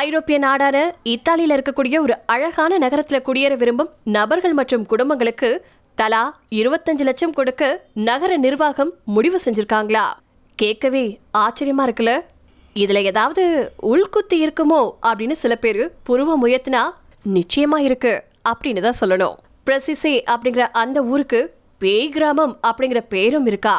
ஐரோப்பிய நாடான இத்தாலியில் இருக்கக்கூடிய ஒரு அழகான நகரத்தில் குடியேற விரும்பும் நபர்கள் மற்றும் குடும்பங்களுக்கு தலா இருபத்தஞ்சு லட்சம் கொடுக்க நகர நிர்வாகம் முடிவு செஞ்சிருக்காங்களா? கேட்கவே ஆச்சரியமா இருக்குல்ல? இதுல ஏதாவது உள்குத்தி இருக்குமோ அப்படின்னு சில பேர் புருவ முயத்தினா நிச்சயமா இருக்கு அப்படின்னு தான் சொல்லணும். பிரசிசே அப்படிங்கிற அந்த ஊருக்கு பேய் கிராமம் அப்படிங்கிற பேரும் இருக்கா?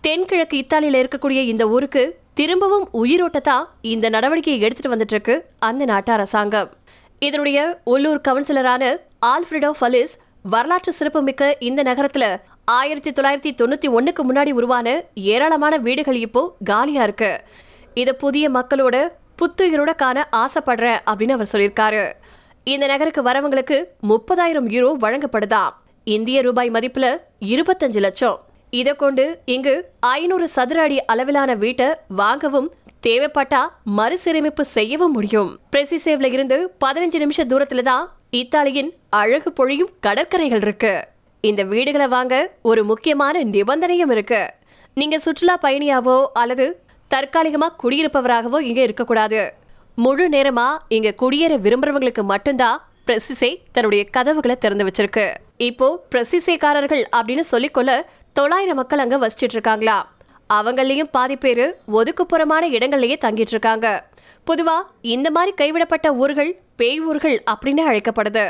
தென்கிழக்கு இத்தாலியில் இருக்கக்கூடிய இந்த ஊருக்கு திரும்பவும் உயிரோட்டத்தா இந்த நடவடிக்கையை எடுத்துட்டு வந்துட்டு இருக்கு அந்த நாட்டு அரசாங்கம். இதனுடைய உள்ளூர் கவுன்சிலரான ஆல்ஃபிரடோ ஃபலிஸ் வரலாற்று சிறப்புமிக்க இந்த நகரத்துல ஆயிரத்தி தொள்ளாயிரத்தி தொண்ணூத்தி ஒண்ணுக்கு முன்னாடி உருவான ஏராளமான வீடுகள் இப்போ காலியா இருக்கு. இத புதிய மக்களோட புத்துயிரோட காண ஆசைப்படுறேன் அப்படின்னு அவர் சொல்லியிருக்காரு. இந்த நகருக்கு வரவங்களுக்கு முப்பதாயிரம் யூரோ வழங்கப்படுதாம். இந்திய ரூபாய் மதிப்புல இருபத்தஞ்சு லட்சம். இதை கொண்டு இங்கு ஐநூறு சதுர அடி அளவிலான வீட்டை வாங்கவும் தேவைப்பட்டா மறுசீரமைப்பு செய்யவும் முடியும். பிரசிசேவ்ல இருந்து பதினஞ்சு நிமிஷ தூரத்துல தான் இத்தாலியின் அழகு பொழியும் கடற்கரைகள் இருக்கு. இந்த வீடுகளை வாங்க ஒரு முக்கியமான நிபந்தனையும் இருக்கு. நீங்க சுற்றுலா பயணியாவோ அல்லது தற்காலிகமா குடியிருப்பவராகவோ இங்க இருக்கக்கூடாது. முழு நேரமா இங்க குடியேற விரும்புறவங்களுக்கு மட்டும்தான் பிரசிசே தன்னுடைய கதவுகளை திறந்து வச்சிருக்கு. இப்போ பிரசிசேக்காரர்கள் அப்படின்னு சொல்லிக்கொள்ள தொள்ளாயிரம் மக்கள் அங்க வசிச்சிட்டு இருக்காங்களா அவங்களையும் பாதி பேரு ஒதுக்குப்புறமான இடங்கள்லயே தங்கிட்டு இருக்காங்க பொதுவா இந்த மாதிரி கைவிடப்பட்ட ஊர்கள் பேய் ஊர்கள் அப்படின்னு அழைக்கப்படுது.